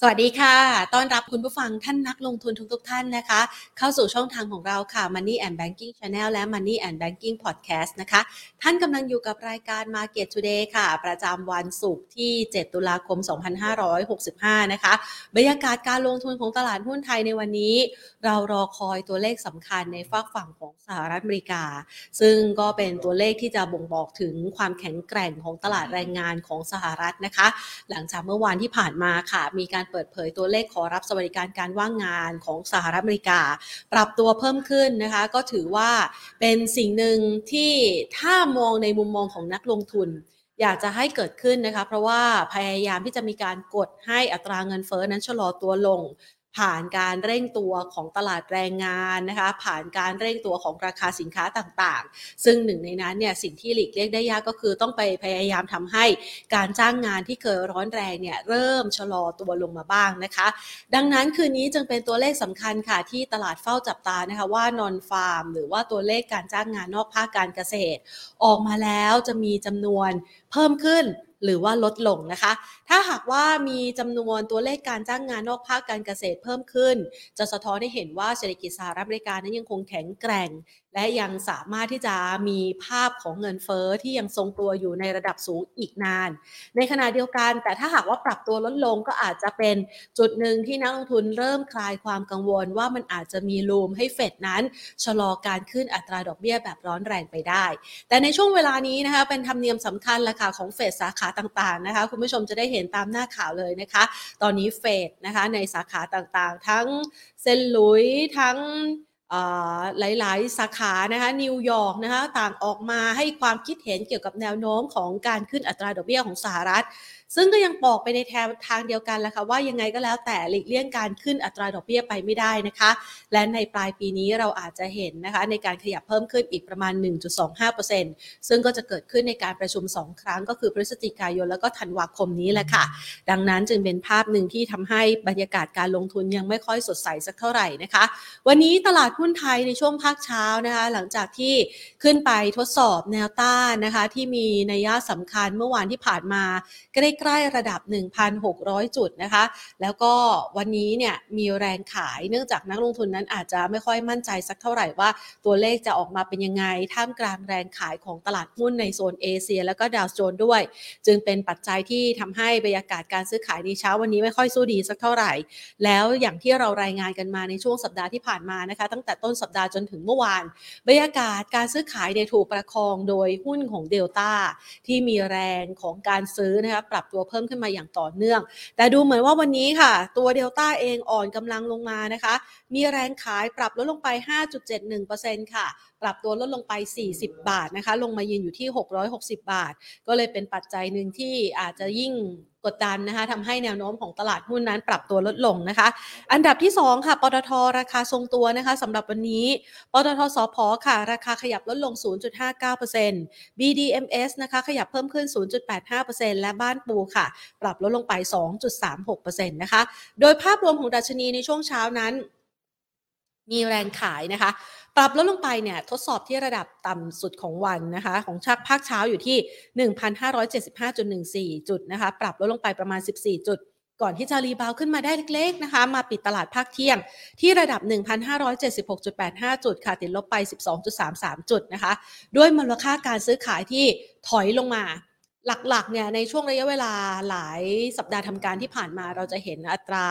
สวัสดีค่ะ ต้อนรับคุณผู้ฟังท่านนักลงทุนทุกๆทท่านนะคะ เข้าสู่ช่องทางของเราค่ะ Money and Banking Channel และ Money and Banking Podcast นะคะ ท่านกำลังอยู่กับรายการ Market Today ค่ะ ประจำวันศุกร์ที่ 7 ตุลาคม 2565 นะคะ บรรยากาศการลงทุนของตลาดหุ้นไทยในวันนี้ เรารอคอยตัวเลขสำคัญในฝากฝั่งของสหรัฐอเมริกา ซึ่งก็เป็นตัวเลขที่จะบ่งบอกถึงความแข็งแกร่งของตลาดแรงงานของสหรัฐนะคะ หลังจากเมื่อวานที่ผ่านมาค่ะมีการเปิดเผยตัวเลขขอรับสวัสดิการการว่างงานของสหรัฐอเมริกา ปรับตัวเพิ่มขึ้นนะคะ ก็ถือว่าเป็นสิ่งหนึ่งที่ถ้ามองในมุมมองของนักลงทุน อยากจะให้เกิดขึ้นนะคะ เพราะว่าพยายามที่จะมีการกดให้อัตราเงินเฟ้อนั้นชะลอตัวลง ผ่านการเร่งตัวของตลาดแรงงานนะคะผ่านการเร่งตัวของราคาสินค้าต่างๆ ซึ่งหนึ่งในนั้นเนี่ยสิ่งที่หลีกเลี่ยงได้ยากก็คือต้องไปพยายามทำให้การจ้างงานที่เคยร้อนแรงเนี่ยเริ่มชะลอตัวลงมาบ้างนะคะ ดังนั้นคืนนี้จึงเป็นตัวเลขสำคัญค่ะที่ตลาดเฝ้าจับตานะคะว่านอนฟาร์ม หรือว่าตัวเลขการจ้างงานนอกภาคการเกษตร ออกมาแล้วจะมีจำนวน พิ่มขึ้นหรือว่าลดลงนะคะ ถ้าหากว่ามีจำนวนตัวเลขการจ้างงานนอกภาคการเกษตรเพิ่มขึ้น จะสะท้อนให้เห็นว่าเศรษฐกิจสหรัฐอเมริกานั้นยังคงแข็งแกร่ง และยังสามารถที่จะมีภาพของเงินเฟอ้อที่ยังทรงตัวอยู่ในระดับสูงอีกนาน ในขณะเดียวกัน แต่ถ้าหากว่าปรับตัวลดลงก็อาจจะเป็นจุดหนึ่งที่นักลงทุนเริ่มคลายความกังวลว่ามันอาจจะมีลูมให้เฟดนั้น ชะลอการขึ้นอัตราดอกเบี้ยแบบร้อนแรงไปได้ แต่ในช่วงเวลานี้นะคะเป็นธรรมเนียมสำคัญละค่ะของเฟดสาขาต่างๆนะคะคุณผู้ชมจะได้เห็นตามหน้าข่าวเลยนะคะ ตอนนี้เฟดนะคะในสาขาต่างๆ ทั้งเซนหลุยทั้ง หลายๆ สาขานะคะนิวยอร์กนะคะต่างออกมาให้ความคิดเห็นเกี่ยวกับแนวโน้มของการขึ้นอัตราดอกเบี้ยของสหรัฐ ซึ่งก็ยังบอกไปในแทางเดียวกันแหละค่ะว่ายังไงก็แล้วแต่หลีกเลี่ยงการขึ้นอัตราดอกเบี้ยไปไม่ได้นะคะ และในปลายปีนี้เราอาจจะเห็นนะคะในการขยับเพิ่มขึ้นอีกประมาณ 1.25%ซึ่งก็จะเกิดขึ้นในการประชุม 2 ครั้งก็คือพฤศจิกายนแล้วก็ธันวาคมนี้แหละค่ะ ดังนั้นจึงเป็นภาพหนึ่งที่ทำให้บรรยากาศการลงทุนยังไม่ค่อยสดใสสักเท่าไหร่นะคะ วันนี้ตลาดหุ้นไทยในช่วงภาคเช้านะคะ หลังจากที่ขึ้นไปทดสอบแนวต้านนะคะ ที่มีนัยยะสำคัญเมื่อวานที่ผ่านมาก็ได้ใกล้ๆระดับ 1,600 จุดนะคะ แล้วก็วันนี้เนี่ยมีแรงขายเนื่องจากนักลงทุนนั้นอาจจะไม่ค่อยมั่นใจสักเท่าไหร่ว่าตัวเลขจะออกมาเป็นยังไง ท่ามกลางแรงขายของตลาดหุ้นในโซนเอเชีย แล้วก็ดาวโจนด้วย จึงเป็นปัจจัยที่ทำให้บรรยากาศการซื้อขายในเช้าวันนี้ไม่ค่อยสู้ดีสักเท่าไหร่ แล้วอย่างที่เรารายงานกันมาในช่วงสัปดาห์ที่ผ่านมานะคะ ตั้งแต่ต้นสัปดาห์จนถึงเมื่อวาน บรรยากาศการซื้อขายเนี่ยถูกประคองโดยหุ้นของเดลต้าที่มีแรงของการซื้อนะคะปรับตัวเพิ่มขึ้นมาอย่างต่อเนื่อง แต่ดูเหมือนว่าวันนี้ค่ะ ตัวเดลต้าเองอ่อนกำลังลงมานะคะ มีแรงขายปรับลดลงไป 5.71%ค่ะ ปรับตัวลดลงไป 40 บาทนะคะ ลงมายืนอยู่ที่ 660 บาท ก็เลยเป็นปัจจัยหนึ่งที่อาจจะยิ่ง กดดันนะคะทำให้แนวโน้มของตลาดหุ้นนั้นปรับตัวลดลงนะคะ อันดับที่ 2 ค่ะ ปตทราคาทรงตัวนะคะสำหรับวันนี้ ปตทสพค่ะ ราคาขยับลดลง 0.59% BDMs นะคะขยับเพิ่มขึ้น 0.85%และบ้านปูค่ะ ปรับลดลงไป 2.36%นะคะ โดยภาพรวมของดัชนีในช่วงเช้านั้น มีแรงขายนะคะ ปรับลดลงไปเนี่ยทดสอบที่ระดับต่ำสุดของวันนะคะของชักภาคเช้าอยู่ที่ 1,575.14 จุดนะคะปรับลดลงไปประมาณ 14 จุด ก่อนที่จะรีบาวขึ้นมาได้เล็กๆนะคะมาปิดตลาดภาคเที่ยง ที่ระดับ 1,576.85 จุดค่ะติดลบไป 12.33 จุดนะคะด้วยมูลค่าการซื้อขายที่ถอยลงมา หลักๆเนี่ยในช่วงระยะเวลาหลายสัปดาห์ทำการที่ผ่านมาเราจะเห็นอัตรา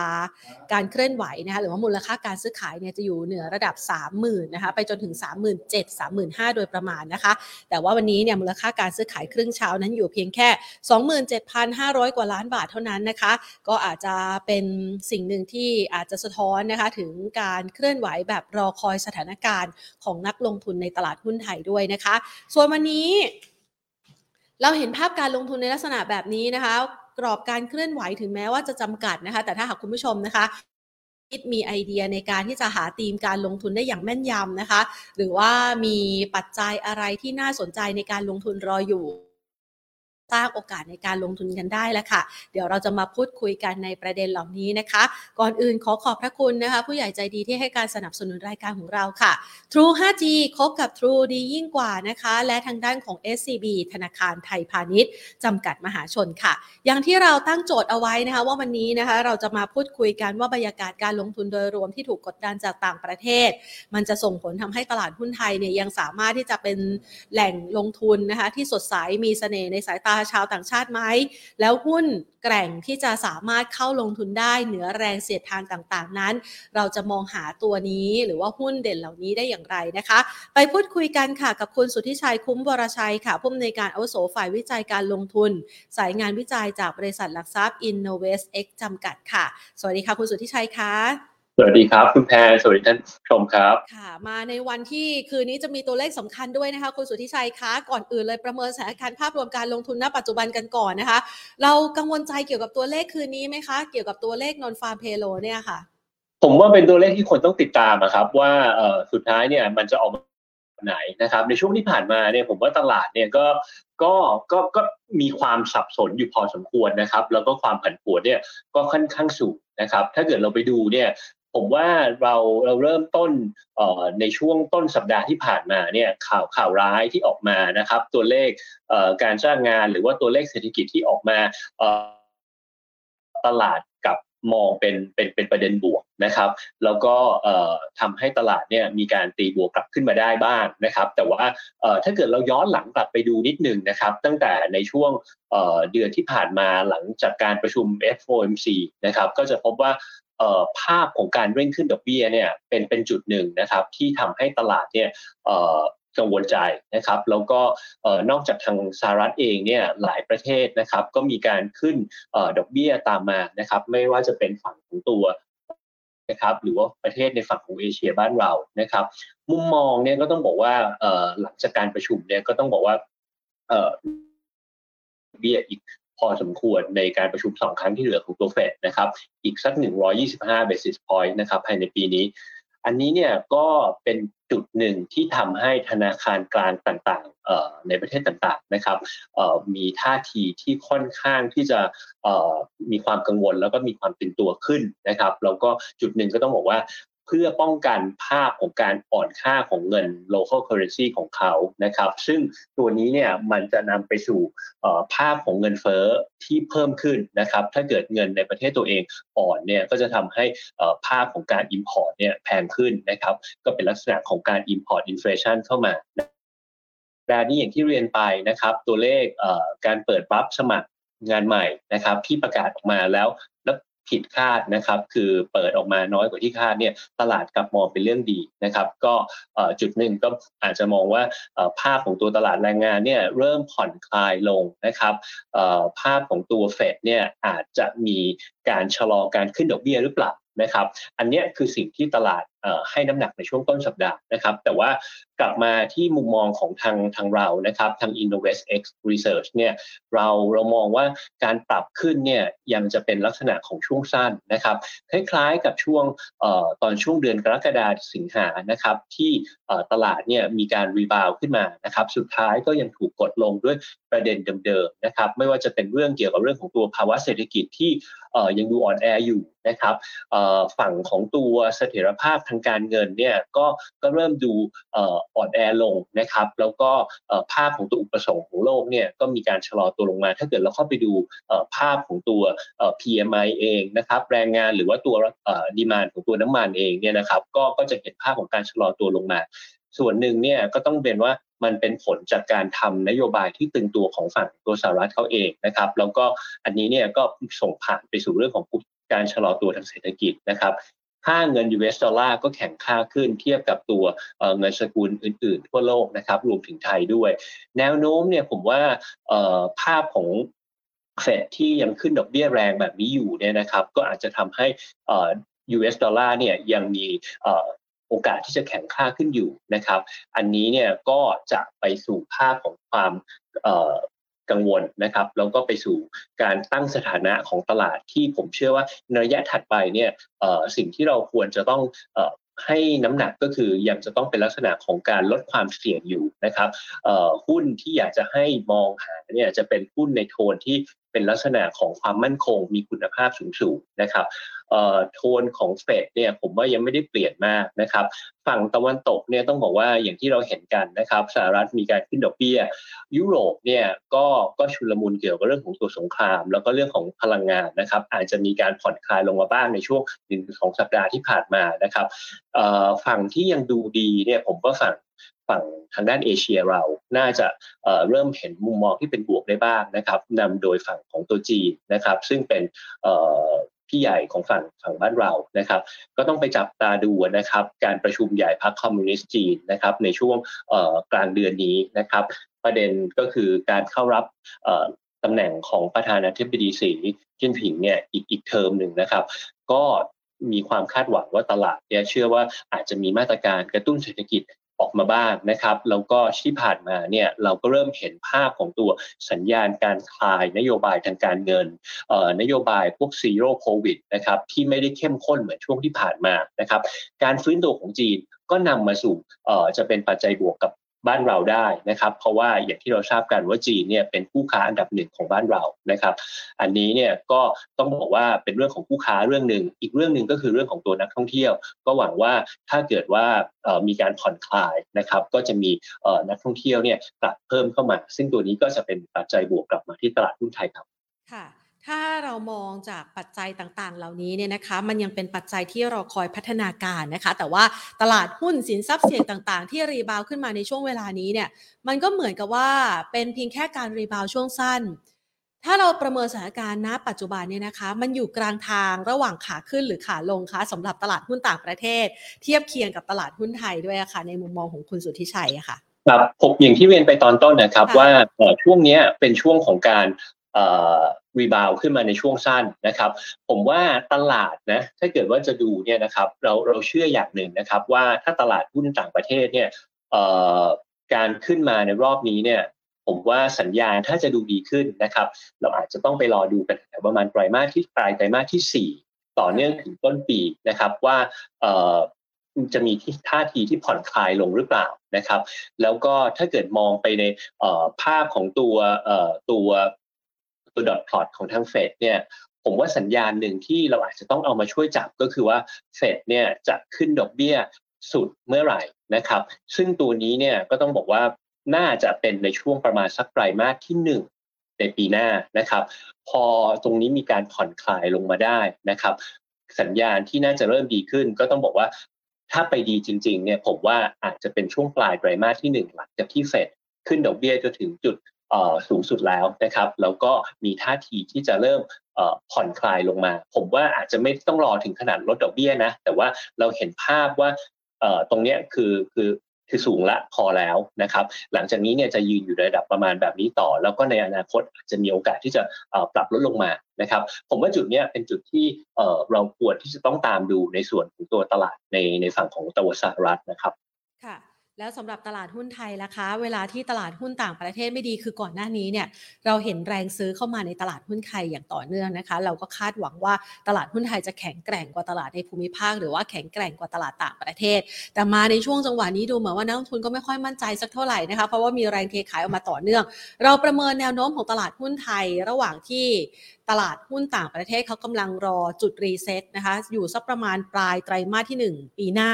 การเคลื่อนไหวนะคะหรือว่ามูลค่าการซื้อขายเนี่ยจะอยู่เหนือระดับ 30,000นะคะไปจนถึง 37,000 35,000 โดยประมาณนะคะ แต่ว่าวันนี้เนี่ยมูลค่าการซื้อขายครึ่งเช้านั้นอยู่เพียงแค่ 27,500 กว่าล้านบาทเท่านั้นนะคะ ก็อาจจะเป็นสิ่งหนึ่งที่อาจจะสะท้อนนะคะถึงการเคลื่อนไหวแบบรอคอยสถานการณ์ของนักลงทุนในตลาดหุ้นไทยด้วยนะคะ ส่วนวันนี้ เราเห็นภาพการลงทุนในลักษณะแบบนี้นะคะ กรอบการเคลื่อนไหวถึงแม้ว่าจะจำกัดนะคะ แต่ถ้าหากคุณผู้ชมนะคะคิดมีไอเดียในการที่จะหาธีมการลงทุนได้อย่างแม่นยำนะคะ หรือว่ามีปัจจัยอะไรที่น่าสนใจในการลงทุนรออยู่ สร้างโอกาสในการลงทุนกันได้แล้วค่ะ เดี๋ยวเราจะมาพูดคุยกันในประเด็นเหล่านี้นะคะ ก่อนอื่นขอขอบพระคุณนะคะ ผู้ใหญ่ใจดีที่ให้การสนับสนุนรายการของเราค่ะ True 5G คบกับ True ดียิ่งกว่านะคะ และทางด้านของ SCB ธนาคารไทยพาณิชย์จำกัดมหาชนค่ะ อย่างที่เราตั้งโจทย์เอาไว้นะคะ ว่าวันนี้นะคะ เราจะมาพูดคุยกันว่าบรรยากาศการลงทุนโดยรวมที่ถูกกดดันจากต่างประเทศ มันจะส่งผลทำให้ตลาดหุ้นไทยเนี่ยยังสามารถที่จะเป็นแหล่งลงทุนนะคะที่สดใสมีเสน่ห์ในสายตาชาวต่างชาติไหม แล้วหุ้นแกร่งที่จะสามารถเข้าลงทุนได้เหนือแรงเสียดทานต่างๆ นั้น เราจะมองหาตัวนี้หรือว่าหุ้นเด่นเหล่านี้ได้อย่างไรนะคะ ไปพูดคุยกันค่ะกับคุณสุทธิชัยคุ้มวรชัยค่ะผู้อำนวยการอาวุโสฝ่ายวิจัยการลงทุน สายงานวิจัยจากบริษัทหลักทรัพย์ Innovest X จำกัดค่ะ สวัสดีค่ะคุณสุทธิชัยค่ะ สวัสดีครับ คุณแพรสวัสดีท่านผู้ชมครับ ค่ะ มาในวันที่คืนนี้จะมีตัวเลขสำคัญด้วยนะคะคุณสุทธิชัยคะก่อนอื่นเลยประเมินสถานการณ์ภาพรวมการลงทุนณปัจจุบันกันก่อนนะคะ เรากังวลใจเกี่ยวกับตัวเลขคืนนี้ไหมคะ เกี่ยวกับตัวเลขนอนฟาร์มเพโลเนี่ยค่ะ ผมว่าเป็นตัวเลขที่คนต้องติดตามอะครับ ว่าเอ่อสุดท้ายเนี่ยมันจะออกมาไหนนะครับ ในช่วงที่ผ่านมาเนี่ยผมว่าตลาดเนี่ยก็ก็ก็ก็มีความสับสนอยู่พอสมควรนะครับ แล้วก็ความผันผวนเนี่ยก็ค่อนข้างสูงนะครับ ถ้าเกิดเราไปดูเนี่ย ผมว่าเราเราเริ่มต้นออในช่วงต้นสัปดาห์ที่ผ่านมาเนี่ยข่าวข่าวร้ายที่ออกมานะครับ ตัวเลขเการจ้างงานหรือว่าตัวเลขเศรษฐกิจที่ออกมาตลาดกับมองเป็นเป็นเป็นประเด็นบวกนะครับ แล้วก็เอ่อทำให้ตลาดเนี่ยมีการตีบวกกลับขึ้นมาได้บ้างนะครับ แต่ว่าถ้าเกิดเราย้อนหลังกลับไปดูนิดหนึ่งนะครับ ตั้งแต่ในช่วงเดือนที่ผ่านมาหลังจากการประชุม FOMC นะครับก็จะพบว่า ภาพของการเร่งขึ้นดอกเบี้ยเนี่ยเป็นเป็นจุดหนึ่งนะครับที่ทำให้ตลาดเนี่ยเออกังวลใจนะครับแล้วก็นอกจากทางสหรัฐเองเนี่ยหลายประเทศนะครับก็มีการขึ้นอดอกเบี้ยตามมานะครับไม่ว่าจะเป็นฝั่งของตัวนะครับหรือว่าประเทศในฝั่งของเอเชียบ้านเรานะครับ มุมมองเนี่ยก็ต้องบอกว่าหลังจากการประชุมเนี่ยก็ต้องบอกว่าเอ่อเบี้ยอีก พอสมควรในการประชุมสองครั้งที่เหลือของตัวเฟดนะครับอีกสัก 125 basis point นะครับภายในปีนี้ อันนี้เนี่ยก็เป็นจุดหนึ่งที่ทำให้ธนาคารกลางต่างๆในประเทศต่างๆนะครับมีท่าทีที่ค่อนข้างที่จะมีความกังวลแล้วก็มีความตื่นตัวขึ้นนะครับแล้วก็จุดหนึ่งก็ต้องบอกว่า เพื่อป้องกันภาพของการอ่อนค่าของเงิน local currency ของเขานะครับ ซึ่งตัวนี้เนี่ยมันจะนำไปสู่ภาพของเงินเฟ้อที่เพิ่มขึ้นนะครับ ถ้าเกิดเงินในประเทศตัวเองอ่อนเนี่ยก็จะทำให้ภาพของการ import เนี่ยแพงขึ้นนะครับ ก็เป็นลักษณะของการ import inflation เข้ามาดานี้อย่างที่เรียนไปนะครับ ตัวเลขการเปิดรับสมัครงานใหม่นะครับ ที่ประกาศออกมาแล้ว ผิดคาดนะครับ คือเปิดออกมาน้อยกว่าที่คาดเนี่ยตลาดกลับมองเป็นเรื่องดีนะครับ ก็จุดหนึ่งก็อาจจะมองว่าภาพของตัวตลาดแรงงานเนี่ยเริ่มผ่อนคลายลงนะครับภาพของตัวเฟดเนี่ยอาจจะมีการชะลอการขึ้นดอกเบี้ยหรือเปล่านะครับ อันนี้คือสิ่งที่ตลาด ให้น้ำหนักในช่วงต้นสัปดาห์นะครับ แต่ว่ากลับมาที่มุมมองของทางทางเรานะครับทาง Innovest X Research เนี่ยเราเรามองว่าการปรับขึ้นเนี่ยยังจะเป็นลักษณะของช่วงสั้นนะครับคล้ายๆกับช่วงตอนช่วงเดือนกรกฎาคมสิงหานะครับที่ตลาดเนี่ยมีการรีบาวขึ้นมานะครับสุดท้ายก็ยังถูกกดลงด้วยประเด็นเดิมๆนะครับไม่ว่าจะเป็นเรื่องเกี่ยวกับเรื่องของตัวภาวะเศรษฐกิจที่ยังดูอ่อนแออยู่นะครับฝั่งของตัวเสถียรภาพทางการเงินเนี่ยก็ก็เริ่มดูอ่อนแอลงนะครับแล้วก็ภาพของตัวอุปสงค์ของโลกเนี่ยก็มีการชะลอตัวลงมา ถ้าเกิดเราเข้าไปดูภาพของตัว PMI เองนะครับแรงงานหรือว่าตัวดีมานของตัวน้ำมันเองเนี่ยนะครับก็ก็จะเห็นภาพของการชะลอตัวลงมา ส่วนหนึ่งเนี่ยก็ต้องเป็นว่ามันเป็นผลจากการทำนโยบายที่ตึงตัวของฝั่งตัวสหรัฐเขาเองนะครับ แล้วก็อันนี้เนี่ยก็ส่งผ่านไปสู่เรื่องของการชะลอตัวทางเศรษฐกิจนะครับ ค่าเงิน US ดอลลาร์ก็แข็งค่าขึ้นเทียบกับตัวเงินสกุลอื่นๆ ทั่วโลกนะครับรวมถึงไทยด้วย แนวโน้มเนี่ยผมว่าภาพของเฟดที่ยังขึ้นดอกเบี้ยแรงแบบนี้อยู่เนี่ยนะครับก็อาจจะทำให้ US ดอลลาร์เนี่ยยังมีโอกาสที่จะแข็งค่าขึ้นอยู่นะครับ อันนี้เนี่ยก็จะไปสู่ภาพของความ กังวลนะครับแล้วก็ไปสู่การตั้งสถานะของตลาดที่ผมเชื่อว่าในระยะถัดไปเนี่ยสิ่งที่เราควรจะต้องให้น้ำหนักก็คือยังจะต้องเป็นลักษณะของการลดความเสี่ยงอยู่นะครับหุ้นที่อยากจะให้มองหาเนี่ยจะเป็นหุ้นในโทนที่ เป็นลักษณะของความมั่นคงมีคุณภาพสูงๆนะครับโทนของเฟดเนี่ยผมว่ายังไม่ได้เปลี่ยนมากนะครับฝั่งตะวันตกเนี่ยต้องบอกว่าอย่างที่เราเห็นกันนะครับสหรัฐมีการขึ้นดอกเบี้ย ยุโรปเนี่ยก็ก็ชุลมุนเกี่ยวกับเรื่องของตัวสงคราม แล้วก็เรื่องของพลังงานนะครับอาจจะมีการผ่อนคลายลงมาบ้างในช่วงหนึ่งสองสัปดาห์ที่ผ่านมานะครับฝั่งที่ยังดูดีเนี่ยผมก็ฝั่ง ฝั่งทางด้านเอเชียเรา น่าจะเเริ่มเห็นมุมมองที่เป็นบวกได้บ้างนะครับนำโดยฝั่งของตัวจีนนะครับ ซึ่งเป็นพี่ใหญ่ของฝั่งฝั่งบ้านเรานะครับ ก็ต้องไปจับตาดูนะครับ การประชุมใหญ่พรรคคอมมิวนิสต์จีนนะครับ ในช่วงกลางเดือนนี้นะครับ ประเด็นก็คือการเข้ารับตำแหน่งของประธานาธิบดีสีจิ้นผิงเนี่ยอีกอีกเทอมหนึ่งนะครับ ก็มีความคาดหวังว่าตลาดเนี่ยเชื่อว่าอาจจะมีมาตรการกระตุ้นเศรษฐกิจ ออกมาบ้างนะครับแล้วก็ที่ผ่านมาเนี่ยเราก็เริ่มเห็นภาพของตัวสัญญาณการคลายนโยบายทางการเงินนโยบายพวกซีโร่โควิดนะครับที่ไม่ได้เข้มข้นเหมือนช่วงที่ผ่านมานะครับการฟื้นตัวของจีนก็นำมาสู่จะเป็นปัจจัยบวกกับ บ้านเราได้นะครับ เพราะว่าอย่างที่เราทราบกันว่าจีนเนี่ยเป็นผู้ค้าอันดับหนึ่งของบ้านเรานะครับ อันนี้เนี่ยก็ต้องบอกว่าเป็นเรื่องของผู้ค้าเรื่องหนึ่งอีกเรื่องหนึ่งก็คือเรื่องของตัวนักท่องเที่ยว ก็หวังว่าถ้าเกิดว่ามีการผ่อนคลายนะครับ ก็จะมีนักท่องเที่ยวเนี่ยกลับเพิ่มเข้ามา ซึ่งตัวนี้ก็จะเป็นปัจจัยบวกกลับมาที่ตลาดหุ้นไทยครับค่ะ ถ้าเรามองจากปัจจัยต่างๆ เหล่านี้เนี่ยนะคะมันยังเป็นปัจจัยที่รอคอยพัฒนาการนะคะ แต่ว่าตลาดหุ้นสินทรัพย์เสี่ยงต่างๆ ที่รีบาวขึ้นมาในช่วงเวลานี้เนี่ยมันก็เหมือนกับว่าเป็นเพียงแค่การรีบาวช่วงสั้น ถ้าเราประเมินสถานการณ์ณปัจจุบันเนี่ยนะคะ มันอยู่กลางทางระหว่างขาขึ้นหรือขาลงคะสำหรับตลาดหุ้นต่างประเทศ เทียบเคียงกับตลาดหุ้นไทยด้วยะคะ่ะในมุมมองของคุณสุทธิชัยอะคะ่ะครับผมอย่างที่เรียนไปตอนต้นนะครับว่าช่วงนี้เป็นช่วงของการ รีบาวขึ้นมาในช่วงสั้นนะครับ ผมว่าตลาดนะถ้าเกิดว่าจะดูเนี่ยนะครับเราเราเชื่ออย่างหนึ่งนะครับ ว่าถ้าตลาดหุ้นต่างประเทศเนี่ยการขึ้นมาในรอบนี้เนี่ยผมว่าสัญญาณถ้าจะดูดีขึ้นนะครับ เราอาจจะต้องไปรอดูกันประมาณไตรมาสที่ปลายไตรมาสที่ 4 ต่อเนื่องถึงต้นปีนะครับว่าจะมีท่ทาทีที่ผ่อนคลายลงหรือเปล่านะครับ แล้วก็ถ้าเกิดมองไปในภาพของตัวตัว ดอทพลอตของทางเฟดเนี่ยผมว่าสัญญาณหนึ่งที่เราอาจจะต้องเอามาช่วยจับก็คือว่าเฟดเนี่ยจะขึ้นดอกเบี้ยสุดเมื่อไหร่นะครับ ซึ่งตัวนี้เนี่ยก็ต้องบอกว่าน่าจะเป็นในช่วงประมาณสักไตรมาสที่หนึ่งในปีหน้านะครับ พอตรงนี้มีการผ่อนคลายลงมาได้นะครับ สัญญาณที่น่าจะเริ่มดีขึ้น ก็ต้องบอกว่าถ้าไปดีจริงๆเนี่ยผมว่าอาจจะเป็นช่วงปลายไตรมาสที่หนึ่งหลังจากที่เฟดขึ้นดอกเบี้ยจนถึงจุด สูงสุดแล้วนะครับแล้วก็มีท่าทีที่จะเริ่มผ่อนคลายลงมา ผมว่าอาจจะไม่ต้องรอถึงขนาดลดดอกเบี้ยนะ แต่ว่าเราเห็นภาพว่าตรงนี้คือคือคือสูงละพอแล้วนะครับ หลังจากนี้เนี่ยจะยืนอยู่ในระดับประมาณแบบนี้ต่อ แล้วก็ในอนาคตอาจจะมีโอกาสที่จะปรับลดลงมานะครับ ผมว่าจุดนี้เป็นจุดที่เราควรที่จะต้องตามดูในส่วนของตัวตลาดในในฝั่งของตะวันสหรัฐนะครับ แล้วสำหรับตลาดหุ้นไทยล่ะคะ เวลาที่ตลาดหุ้นต่างประเทศไม่ดีคือก่อนหน้านี้เนี่ยเราเห็นแรงซื้อเข้ามาในตลาดหุ้นไทยอย่างต่อเนื่องนะคะ เราก็คาดหวังว่าตลาดหุ้นไทยจะแข็งแกร่งกว่าตลาดในภูมิภาค หรือว่าแข็งแกร่งกว่าตลาดต่างประเทศ แต่มาในช่วงจังหวะนี้ดูเหมือนว่านักลงทุนก็ไม่ค่อยมั่นใจสักเท่าไหร่นะคะเพราะว่ามีแรงเทขายออกมาต่อเนื่อง เราประเมินแนวโน้มของตลาดหุ้นไทยระหว่างที่ ตลาดหุ้นต่างประเทศเขากำลังรอจุดรีเซ็ตนะคะ อยู่สักประมาณปลายไตรมาสที่ 1 ปีหน้า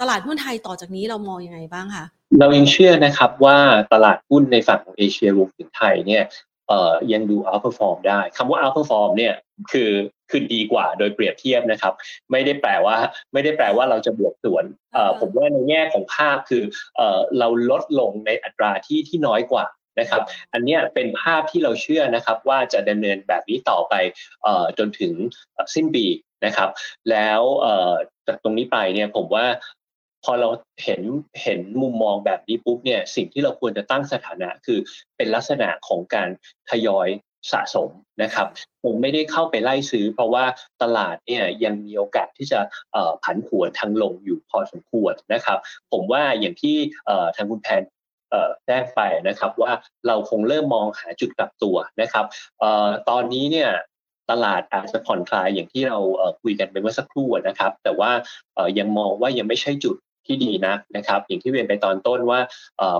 ตลาดหุ้นไทยต่อจากนี้เรามองยังไงบ้างคะเรายังเชื่อนะครับว่าตลาดหุ้นในฝั่งของเอเชียรวมถึงไทยเนี่ยเอ่อยังดู outperform ได้คำว่า outperform เนี่ยคือคือดีกว่าโดยเปรียบเทียบนะครับ ไม่ได้แปลว่า ไม่ได้แปลว่าเราจะบวกส่วนเอ่อผมว่าในแง่ของภาพคือเอ่อเราลดลงในอัตราที่ที่น้อยกว่า นะครับ อันนี้เป็นภาพที่เราเชื่อนะครับว่าจะดำเนินแบบนี้ต่อไปจนถึงสิ้นปีนะครับ แล้วจากตรงนี้ไปเนี่ยผมว่าพอเราเห็นเห็นมุมมองแบบนี้ปุ๊บเนี่ยสิ่งที่เราควรจะตั้งสถานะคือเป็นลักษณะของการทยอยสะสมนะครับผมไม่ได้เข้าไปไล่ซื้อ เพราะว่าตลาดเนี่ยยังมีโอกาสที่จะผันผวนทางลงอยู่พอสมควรนะครับ ผมว่าอย่างที่ทางคุณแพน แจ้งไปนะครับว่าเราคงเริ่มมองหาจุดกลับตัวนะครับตอนนี้เนี่ยตลาดอาจจะผ่อนคลายอย่างที่เราคุยกันไปเมื่อสักครู่นะครับ แต่ว่ายังมองว่ายังไม่ใช่จุดที่ดีนะนะครับ อย่างที่เรียนไปตอนต้นว่า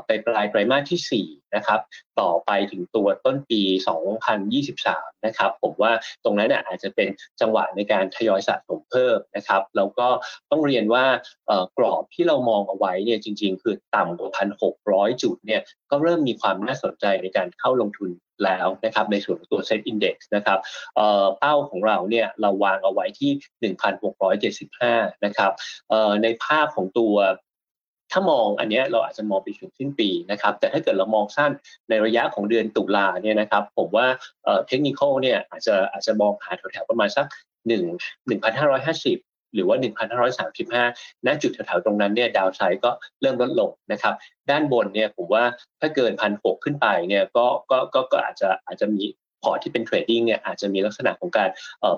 ไปปลายไตรมาสที่4 นะครับต่อไปถึงตัวต้นปี 2023 นะครับผมว่าตรงนั้นเนี่ยอาจจะเป็นจังหวะในการทยอยสะสมเพิ่มนะครับแล้วก็ต้องเรียนว่ากรอบที่เรามองเอาไว้เนี่ยจริง ๆ คือต่ำกว่า 1,600 จุดเนี่ยก็เริ่มมีความน่าสนใจในการเข้าลงทุนแล้วนะครับในส่วนของตัว Set Index นะครับเป้าของเราเนี่ยเราวางเอาไว้ที่ 1,675 นะครับในภาพของตัว ถ้ามองอันนี้เราอาจจะมองไปถึงสิ้นปีนะครับ แต่ถ้าเกิดเรามองสั้นในระยะของเดือนตุลาเนี่ยนะครับ ผมว่าเทคนิคเนี่ยอาจจะอาจจะมองหาแถวๆประมาณสัก1 1,550หรือว่า 1,535 ณ จุดแถวๆ ตรงนั้นเนี่ย ดาวไซด์ก็เริ่มลดลงนะครับ ด้านบนเนี่ย ผมว่าถ้าเกินพันหขึ้นไปเนี่ย ก็ ก็ ก็ ก็อาจจะ อาจจะมี port ที่เป็น trading เนี่ยอาจจะมีลักษณะของการ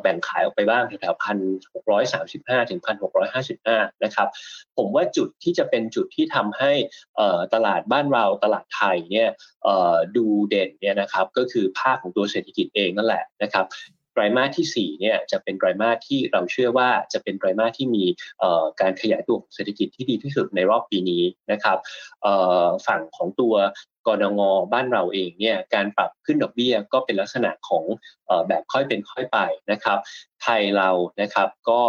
แบ่งขายออกไปบ้างแถวๆพันหกร้อยสามสิบห้าถึงพันหกร้อยห้าสิบห้านะครับผมว่าจุดที่จะเป็นจุดที่ทำให้ตลาดบ้านเราตลาดไทยเนี่ยดูเด่นเนี่ยนะครับก็คือภาพของตัวเศรษฐกิจเองนั่นแหละนะครับ ไตรมาสที่4เนี่ยจะเป็นไตรมาสที่เราเชื่อว่าจะเป็นไตรมาสที่มีการขยายตัวของเศรษฐกิจที่ดีที่สุดในรอบปีนี้นะครับฝั่งของตัวกรงงบ้านเราเองเนี่ยการปรับขึ้นดอกเบี้ยก็เป็นลักษณะของแบบค่อยเป็นค่อยไปนะครับ ไทยเรานะครับก็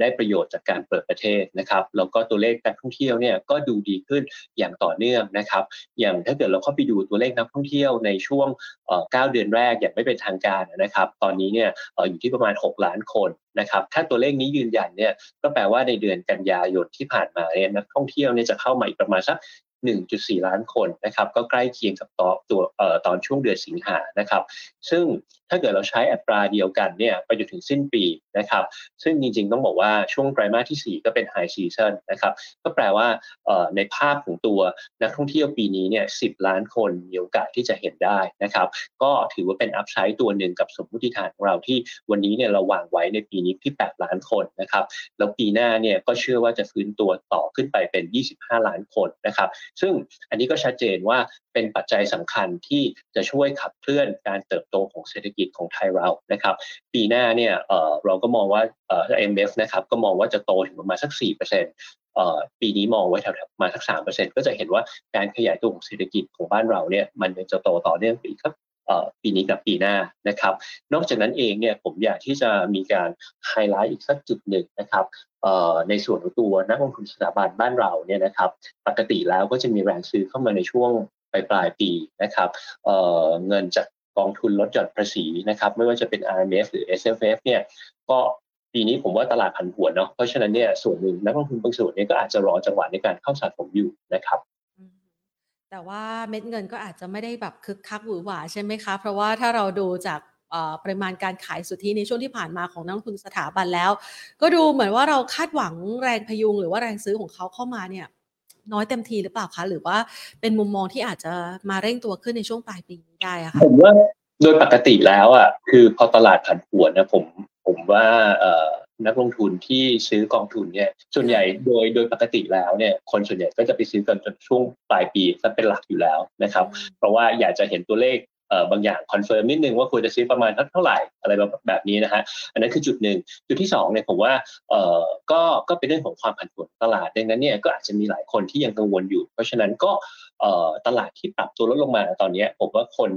ได้ประโยชน์จากการเปิดประเทศนะครับแล้วก็ตัวเลขการท่องเที่ยวเนี่ยก็ดูดีขึ้นอย่างต่อเนื่องนะครับ อย่างถ้าเกิดเราเข้าไปดูตัวเลขนักท่องเที่ยวในช่วง 9 เดือนแรกอย่างไม่เป็นทางการนะครับ ตอนนี้เนี่ยอยู่ที่ประมาณ 6 ล้านคนนะครับ ถ้าตัวเลขนี้ยืนยันเนี่ยก็แปลว่าในเดือนกันยายนที่ผ่านมาเนี่ยนักท่องเที่ยวเนี่ยจะเข้ามาอีกประมาณสัก1.4 ล้านคนนะครับ ก็ใกล้เคียงกับตัวตัวตอนช่วงเดือนสิงหานะครับ ซึ่ง ถ้าเกิดเราใช้อัตราเดียวกันเนี่ยไปจนถึงสิ้นปีนะครับ ซึ่งจริงๆต้องบอกว่าช่วงไตรมาสที่ 4 ก็เป็นไฮซีซันนะครับ ก็แปลว่าในภาพของตัวนักท่องเที่ยวปีนี้เนี่ย10ล้านคนมีโอกาสที่จะเห็นได้นะครับ ก็ถือว่าเป็นอัพไซด์ตัวหนึ่งกับสมมติฐานของเราที่วันนี้เนี่ยเราวางไว้ในปีนี้ที่ 8 ล้านคนนะครับ แล้วปีหน้าเนี่ยก็เชื่อว่าจะฟื้นตัวต่อขึ้นไปเป็น 25 ล้านคนนะครับ ซึ่งอันนี้ก็ชัดเจนว่า เป็นปัจจัยสำคัญที่จะช่วยขับเคลื่อนการเติบโตของเศรษฐกิจของไทยเรานะครับ ปีหน้าเนี่ยเราก็มองว่า IMF นะครับก็มองว่าจะโตถึงประมาณสัก4%เอ่อปีนี้มองไว้แถวๆมาสักสามเปอร์เซ็นต์ก็จะเห็นว่าการขยายตัวของเศรษฐกิจของบ้านเราเนี่ยมันจะโตต่อเนื่องไปอีกครับปีนี้กับปีหน้านะครับ นอกจากนั้นเองเนี่ยผมอยากที่จะมีการไฮไลท์อีกสักจุดหนึ่งนะครับในส่วนของตัวนักลงทุนสถาบันบ้านเราเนี่ยนะครับ ปกติแล้วก็จะมีแรงซื้อเข้ามาในช่วง ปลายปลายปีนะครับเเงินจากกองทุนลดหย่อนภาษีนะครับไม่ว่าจะเป็น RMF หรือ SFF เนี่ยก็ปีนี้ผมว่าตลาดผันผวนเนาะเพราะฉะนั้นเนี่ยส่วนหนึ่งนักลงทุนบางส่วนเนี่ยก็อาจจะรอจังหวะในการเข้าสะสมอยู่นะครับแต่ว่าเม็ดเงินก็อาจจะไม่ได้แบบคึกคักหวือหวาใช่ไหมคะ เพราะว่าถ้าเราดูจากปริมาณการขายสุทธิในช่วงที่ผ่านมาของนักลงทุนสถาบันแล้ว ก็ดูเหมือนว่าเราคาดหวังแรงพยุงหรือว่าแรงซื้อของเขาเข้ามาเนี่ย น้อยเต็มทีหรือเปล่าคะ หรือว่าเป็นมุมมองที่อาจจะมาเร่งตัวขึ้นในช่วงปลายปีนี้ได้อะคะผมว่าโดยปกติแล้วอะคือพอตลาดผันผวนนะผมผมว่านักลงทุนที่ซื้อกองทุนเนี่ยส่วนใหญ่โดยโดยปกติแล้วเนี่ยคนส่วนใหญ่ก็จะไปซื้อกันจนช่วงปลายปีซะเป็นหลักอยู่แล้วนะครับ เพราะว่าอยากจะเห็นตัวเลข บางอย่าง confirm นิดนึงว่าควรจะซื้อประมาณเท่าไหร่อะไรแบบแบบนี้นะฮะอันนั้นคือจุดหนึ่งจุดที่2เนี่ยผมว่าเอ่อก็ก็เป็นเรื่องของความผันผวนตลาดดังนั้นเนี่ยก็อาจจะมีหลายคนที่ยังกังวลอยู่ เพราะฉะนั้นก็เอ่อตลาดที่ปรับตัวลดลงมาตอนนี้ผมว่าคน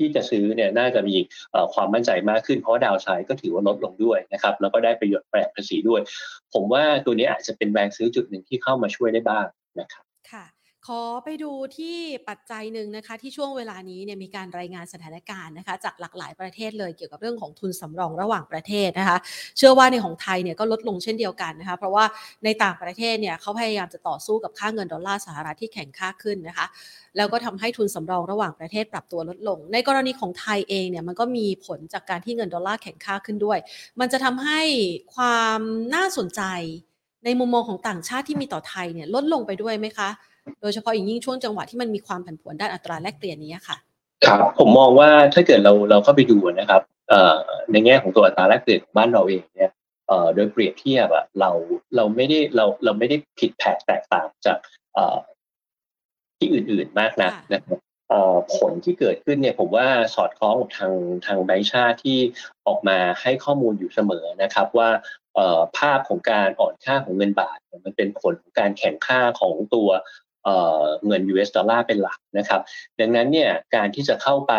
ที่จะซื้อเนี่ยน่าจะมีความมั่นใจมากขึ้นเพราะ downside ก็ถือว่าลดลงด้วยนะครับแล้วก็ได้ประโยชน์แง่ภาษีด้วย ผมว่าตัวนี้อาจจะเป็นแรงซื้อจุดหนึ่งที่เข้ามาช่วยได้บ้างนะครับค่ะ ขอไปดูที่ปัจจัยหนึ่งนะคะ ที่ช่วงเวลานี้เนี่ยมีการรายงานสถานการณ์นะคะ จากหลากหลายประเทศเลยเกี่ยวกับเรื่องของทุนสำรองระหว่างประเทศนะคะ เชื่อว่าในของไทยเนี่ยก็ลดลงเช่นเดียวกันนะคะ เพราะว่าในต่างประเทศเนี่ยเขาพยายามจะต่อสู้กับค่าเงินดอลลาร์สหรัฐที่แข็งค่าขึ้นนะคะ แล้วก็ทำให้ทุนสำรองระหว่างประเทศปรับตัวลดลง ในกรณีของไทยเองเนี่ยมันก็มีผลจากการที่เงินดอลลาร์แข็งค่าขึ้นด้วย มันจะทำให้ความน่าสนใจในมุมมองของต่างชาติที่มีต่อไทยเนี่ยลดลงไปด้วยไหมคะ โดยเฉพาะอย่างยิ่งช่วงจังหวะที่มันมีความผันผวนด้านอัตราแลกเปลี่ยนนี้ค่ะครับผมมองว่าถ้าเกิดเราเราเข้าไปดูนะครับในแง่ของตัวอัตราแลกเปลี่ยนของบ้านเราเองเนี่ยโดยเปรียบเทียบอะเราเราไม่ได้เราเราไม่ได้ผิดแผกแตกต่างจากที่อื่นๆมากนะนะครับผลที่เกิดขึ้นเนี่ยผมว่าสอดคล้องกับทางทางแบงค์ชาติที่ออกมาให้ข้อมูลอยู่เสมอนะครับว่าภาพของการอ่อนค่าของเงินบาท มันเป็นผลของการแข่งค่าของตัว เงิน US ดอลลาร์เป็นหลักนะครับ ดังนั้นเนี่ยการที่จะเข้าไป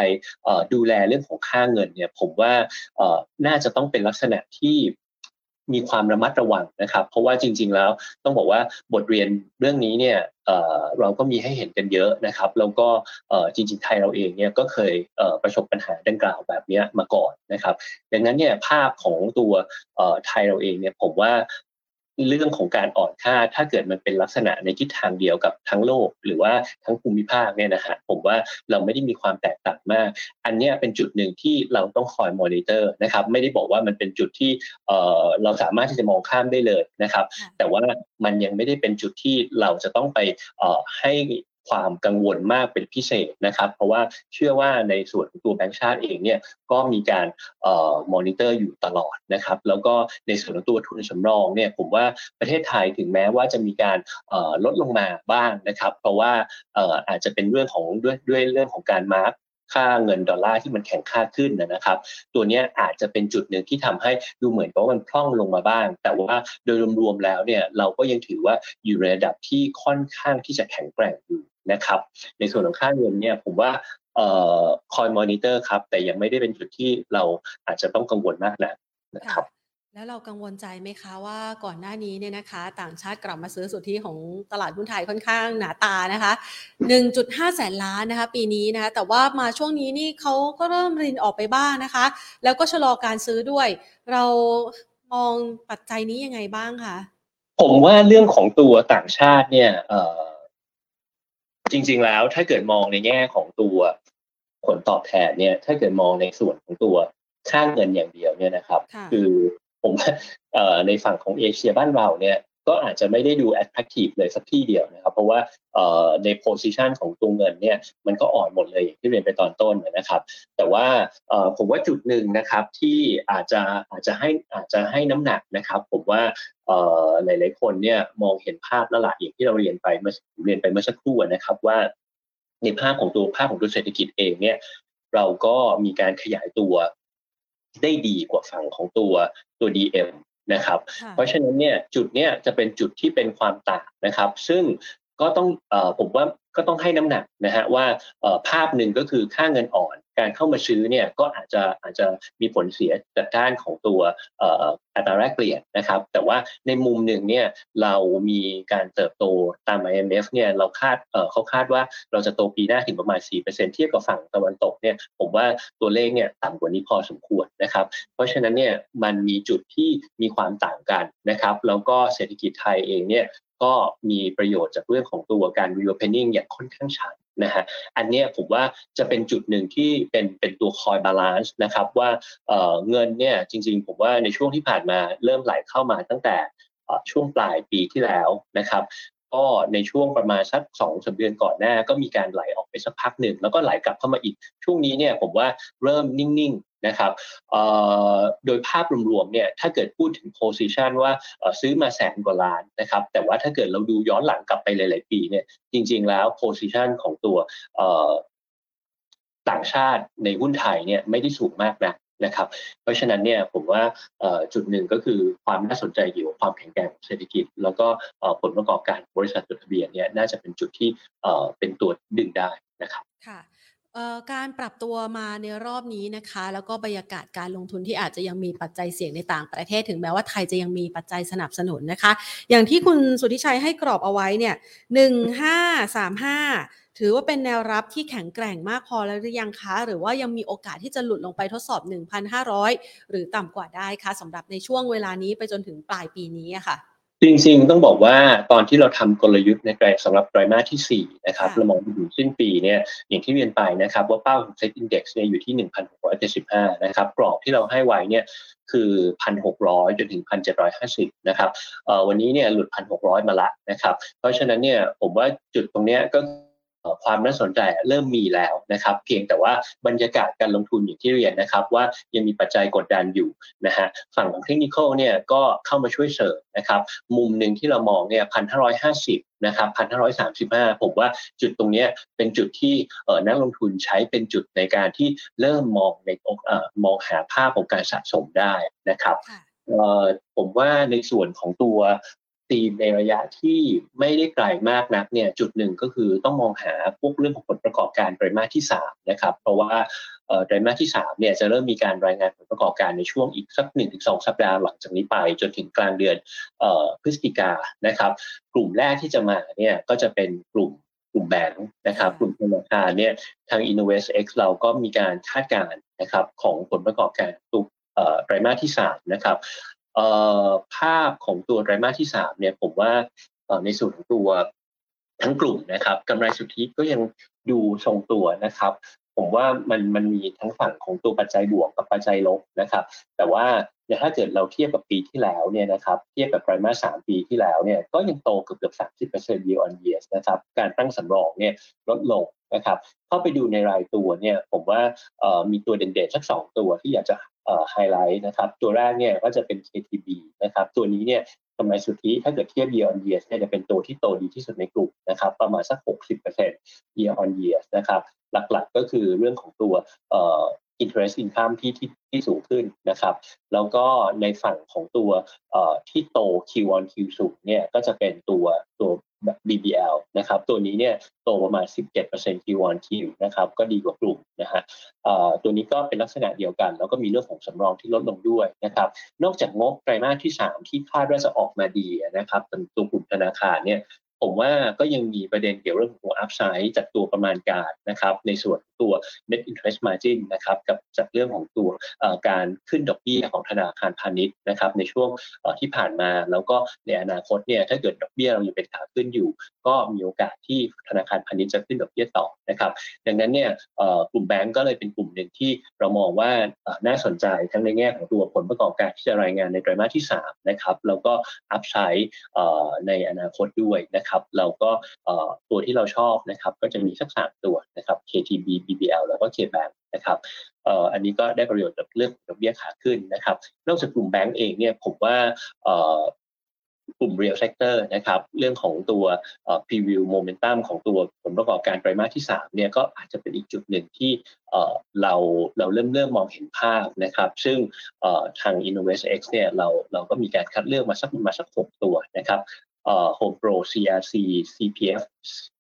ดูแลเรื่องของค่าเงินเนี่ยผมว่าน่าจะต้องเป็นลักษณะที่มีความระมัดระวังนะครับ เพราะว่าจริง ๆ แล้วต้องบอกว่าบทเรียนเรื่องนี้เนี่ยเราก็มีให้เห็นกันเยอะนะครับแล้วก็จริง ๆ ไทยเราเองเนี่ยก็เคยประสบปัญหาดังกล่าวแบบนี้มาก่อนนะครับ ดังนั้นเนี่ยภาพของตัวไทยเราเองเนี่ยผมว่า เรื่องของการอ่อนค่าถ้าเกิดมันเป็นลักษณะในทิศทางเดียวกับทั้งโลก หรือว่าทั้งภูมิภาคเนี่ยนะฮะผมว่าเราไม่ได้มีความแตกต่างมาก อันนี้เป็นจุดหนึ่งที่เราต้องคอยมอนิเตอร์นะครับไม่ได้บอกว่ามันเป็นจุดที่เอ่อเราสามารถที่จะมองข้ามได้เลยนะครับ แต่ว่ามันยังไม่ได้เป็นจุดที่เราจะต้องไปเอ่อให้ ความกังวลมากเป็นพิเศษนะครับ เพราะว่าเชื่อว่าในส่วนของตัวแบงก์ชาติเองเนี่ยก็มีการเอ่อมอนิเตอร์อยู่ตลอดนะครับแล้วก็ในส่วนของตัวทุนสำรองเนี่ยผมว่าประเทศไทยถึงแม้ว่าจะมีการเอ่อลดลงมาบ้างนะครับ เพราะว่าเอ่ออาจจะเป็นเรื่องของด้วยด้วยเรื่องของการ mark ค่าเงินดอลลาร์ที่มันแข็งค่าขึ้นนะครับ ตัวนี้อาจจะเป็นจุดหนึ่งที่ทำให้ดูเหมือนกับว่ามันพร่องลงมาบ้าง แต่ว่าโดยรวมๆแล้วเนี่ยเราก็ยังถือว่าอยู่ในระดับที่ค่อนข้างที่จะแข็งแกร่งอยู่ นะครับ ในส่วนของค่าเงินเนี่ยผมว่าเอ่อคอยมอนิเตอร์ครับ แต่ยังไม่ได้เป็นจุดที่เราอาจจะต้องกังวลมากนะนะครับแล้วเรากังวลใจไหมคะว่าก่อนหน้านี้เนี่ยนะคะ ต่างชาติกลับมาซื้อสุทธิของตลาดหุ้นไทยค่อนข้างหนาตานะคะ 1.5 แสนล้านนะคะ ปีนี้นะคะ แต่ว่ามาช่วงนี้นี่เขาก็เริ่มรินออกไปบ้างนะคะ แล้วก็ชะลอการซื้อด้วย เรามองปัจจัยนี้ยังไงบ้างคะผมว่าเรื่องของตัวต่างชาติเนี่ย จริง ๆ แล้วถ้าเกิดมองในแง่ของตัวผลตอบแทนเนี่ย ถ้าเกิดมองในส่วนของตัวค่าเงินอย่างเดียวเนี่ยนะครับ คือผมในฝั่งของเอเชียบ้านเราเนี่ย ก็อาจจะไม่ได้ดู attractive เลยสักที่เดียวนะครับ เพราะว่าใน position ของตัวเงินเนี่ยมันก็อ่อนหมดเลยอย่างที่เรียนไปตอนต้นนะครับ แต่ว่าผมว่าจุดหนึ่งนะครับที่อาจจะอาจจะให้อาจจะให้น้ำหนักนะครับ ผมว่าหลายๆคนเนี่ยมองเห็นภาพแล้วละอย่างที่เราเรียนไปเมื่อเรียนไปเมื่อสักครู่นะครับว่าในภาพของตัวภาพของตัวเศรษฐกิจเองเนี่ยเราก็มีการขยายตัวได้ดีกว่าฝั่งของตัวตัว DM นะครับ เพราะฉะนั้นเนี่ยจุดเนี้ยจะเป็นจุดที่เป็นความต่างนะครับ ซึ่งก็ต้องอผมว่า ก็ต้องให้น้ำหนักนะฮะว่าภาพหนึ่งก็คือค่าเงินอ่อนการเข้ามาซื้อเนี่ยก็อาจจะอาจจะมีผลเสียจากด้านของตัวอัตราแลกเปลี่ยนนะครับ แต่ว่าในมุมหนึ่งเนี่ยเรามีการเติบโตตาม IMF เนี่ยเราคาดเขาคาดว่าเราจะโตปีหน้าถึงประมาณ 4%เทียบกับฝั่งตะวันตกเนี่ยผมว่าตัวเลขเนี่ยต่ำกว่านี้พอสมควรนะครับ เพราะฉะนั้นเนี่ยมันมีจุดที่มีความต่างกันนะครับ แล้วก็เศรษฐกิจไทยเองเนี่ยก็มีประโยชน์จากเรื่องของตัวการ reopening อย่างค่อนข้างชัดนะฮะอันนี้ผมว่าจะเป็นจุดหนึ่งที่เป็นเป็นตัวคอย balance นะครับว่าเงินเนี่ยจริง ๆ ผมว่าในช่วงที่ผ่านมาเริ่มไหลเข้ามาตั้งแต่ช่วงปลายปีที่แล้วนะครับ ก็ในช่วงประมาณสักสองเดือนก่อนหน้า ก็มีการไหลออกไปสักพักหนึ่งแล้วก็ไหลกลับเข้ามาอีกช่วงนี้เนี่ยผมว่าเริ่มนิ่งๆนะครับโดยภาพรวมๆเนี่ยถ้าเกิดพูดถึง position ว่าซื้อมาแสนกว่าล้านนะครับแต่ว่าถ้าเกิดเราดูย้อนหลังกลับไปหลาย ๆ ปีเนี่ยจริง ๆ แล้ว position ของตัวต่างชาติในหุ้นไทยเนี่ยไม่ได้สูงมากนะ นะครับ เพราะฉะนั้นเนี่ยผมว่าจุดหนึ่งก็คือความน่าสนใจเกี่ยวกับความแข็งแกร่งของเศรษฐกิจ แล้วก็ผลประกอบการบริษัทจดทะเบียนเนี่ยน่าจะเป็นจุดที่เป็นตัวดึงได้นะครับค่ะ การปรับตัวมาในรอบนี้นะคะ แล้วก็บรรยากาศการลงทุนที่อาจจะยังมีปัจจัยเสี่ยงในต่างประเทศถึงแม้ว่าไทยจะยังมีปัจจัยสนับสนุนนะคะ อย่างที่คุณสุทธิชัยให้กรอบเอาไว้เนี่ยหนึ่งห้าสามห้าถือว่าเป็นแนวรับที่แข็งแกร่งมากพอแล้วหรือยังคะ หรือว่ายังมีโอกาสที่จะหลุดลงไปทดสอบ 1,500 หรือต่ำกว่าได้คะสำหรับในช่วงเวลานี้ไปจนถึงปลายปีนี้ค่ะ จริงๆ ต้องบอกว่าตอนที่เราทำกลยุทธ์ในไตรสำหรับไตรมาสที่ 4 นะครับเรามองไปถึงสิ้นปีเนี่ยอย่างที่เรียนไปนะครับ ว่าเป้าของเซ็ตอินดี x เนี่ยอยู่ที่ 1,675 นะครับกรอบที่เราให้ไว้เนี่ยคือ 1,600 จนถึง 1,750 นะครับวันนี้เนี่ยหลุด 1,600 มาละนะครับ เพราะฉะนั้นเนี่ยผมว่าจุดตรงเนี้ยก็ ความน่าสนใจเริ่มมีแล้วนะครับ เพียงแต่ว่าบรรยากาศการลงทุนอย่างที่เรียนนะครับ ว่ายังมีปัจจัยกดดันอยู่นะฮะฝั่งของเทคนิคเนี่ยก็เข้ามาช่วยเสริมนะครับ มุมหนึ่งที่เรามองเนี่ยพันห้าร้อยห้าสิบนะครับพันห้าร้อยสามสิบห้าผมว่าจุดตรงนี้เป็นจุดที่นักลงทุนใช้เป็นจุดในการที่เริ่มมองในมองหาภาพของการสะสมได้นะครับผมว่าในส่วนของตัว ตีมในระยะที่ไม่ได้ไกลมากนักเนี่ยจุดหนึ่งก็คือต้องมองหาพวกเรื่องของผลประกอบการไตรมาสที่3นะครับเพราะว่าไตรมาสที่3เนี่ยจะเริ่มมีการรายงานผลประกอบการในช่วงอีกสัก1นถึงสสัปดาห์หลังจากนี้ไป จนถึงกลางเดือนพฤศจิกานะครับ กลุ่มแรกที่จะมาเนี่ยก็จะเป็นกลุ่มกลุ่มแบงค์นะครับ กลุ่มธนาคารเนี่ยทาง Innovate X เราก็มีการคาดการณ์นะครับของผลประกอบการตุกไตรมาสที่3นะครับ ภาพของตัวไตรมาสที่3เนี่ยผมว่าในส่วนของตัวทั้งกลุ่มนะครับกำไรสุทธิก็ยังดูทรงตัวนะครับ ผมว่ามันมันมีทั้งฝั่งของตัวปัจจัยบวกกับปัจจัยลบนะครับ แต่ว่าถ้าเกิดเราเทียบกับปีที่แล้วเนี่ยนะครับเทียบกับไตรมาสสามปีที่แล้วเนี่ยก็ยังโตเกือบเกือบสามสิบเปอร์เซ็นต์ year on year นะครับการตั้งสำรองเนี่ยลดลง นะครับเข้าไปดูในรายตัวเนี่ยผมว่ามีตัวเด่นๆสักสองตัวที่อยากจะไฮไลท์นะครับตัวแรกเนี่ยก็จะเป็น KTB นะครับตัวนี้เนี่ยกำไรสุทธิถ้าเกิดเทียบ year on year เนี่ยจะเป็นตัวที่โตดีที่สุดในกลุ่มนะครับประมาณสัก 60% year on year นะครับหลักๆก็คือเรื่องของตัว interest income ที่ที่ ที่สูงขึ้นนะครับ แล้วก็ในฝั่งของตัวเอ่อที่โต Q on Q สูงเนี่ยก็จะเป็นตัวตัว BBL นะครับตัวนี้เนี่ยโตประมาณ 17% Q on Q นะครับก็ดีกว่ากลุ่มนะฮะตัวนี้ก็เป็นลักษณะเดียวกัน แล้วก็มีเรื่องของสำรองที่ลดลงด้วยนะครับนอกจากงบไตรมาสที่ 3 ที่คาดว่าจะออกมาดีนะครับตัวกลุ่มธนาคารเนี่ย ผมว่าก็ยังมีประเด็นเกี่ยวเรื่องของอัพไซด์จากตัวประมาณการนะครับในส่วนตัว net interest margin นะครับกับจากเรื่องของตัวการขึ้นดอกเบี้ยของธนาคารพาณิชย์นะครับในช่วงที่ผ่านมาแล้วก็ในอนาคตเนี่ยถ้าเกิดดอกเบี้ยเรายังเป็นขาขึ้นอยู่ ก็มีโอกาสที่ธนาคารพาณิชย์จะขึ้นดอกเบี้ยต่อนะครับดังนั้นเนี่ยกลุ่มแบงก์ก็เลยเป็นกลุ่มหนึ่งที่เรามองว่าน่าสนใจทั้งในแง่ของตัวผลประกอบการที่จะรายงานในไตรมาสที่3นะครับแล้วก็อัพไซด์ในอนาคตด้วยนะครับครับเราก็ตัวที่เราชอบนะครับก็จะมีสักสามตัวนะครับ KTB BBL แล้วก็ KBank นะครับอันนี้ก็ได้ประโยชน์จากเรื่องดอกเบี้ยขาขึ้นนะครับนอกจากกลุ่มแบงก์เองเนี่ยผมว่ากลุ่ม real sector นะครับเรื่องของตัว preview momentum ของตัวผลประกอบการไตรมาสที่3เนี่ยก็อาจจะเป็นอีกจุดหนึ่งที่เราเราเริ่มเริ่มมองเห็นภาพนะครับซึ่งทาง Innovate X เนี่ยเราเราก็มีการคัดเลือกมาสักมาสัก6ตัวนะครับ Home Pro CRC CPF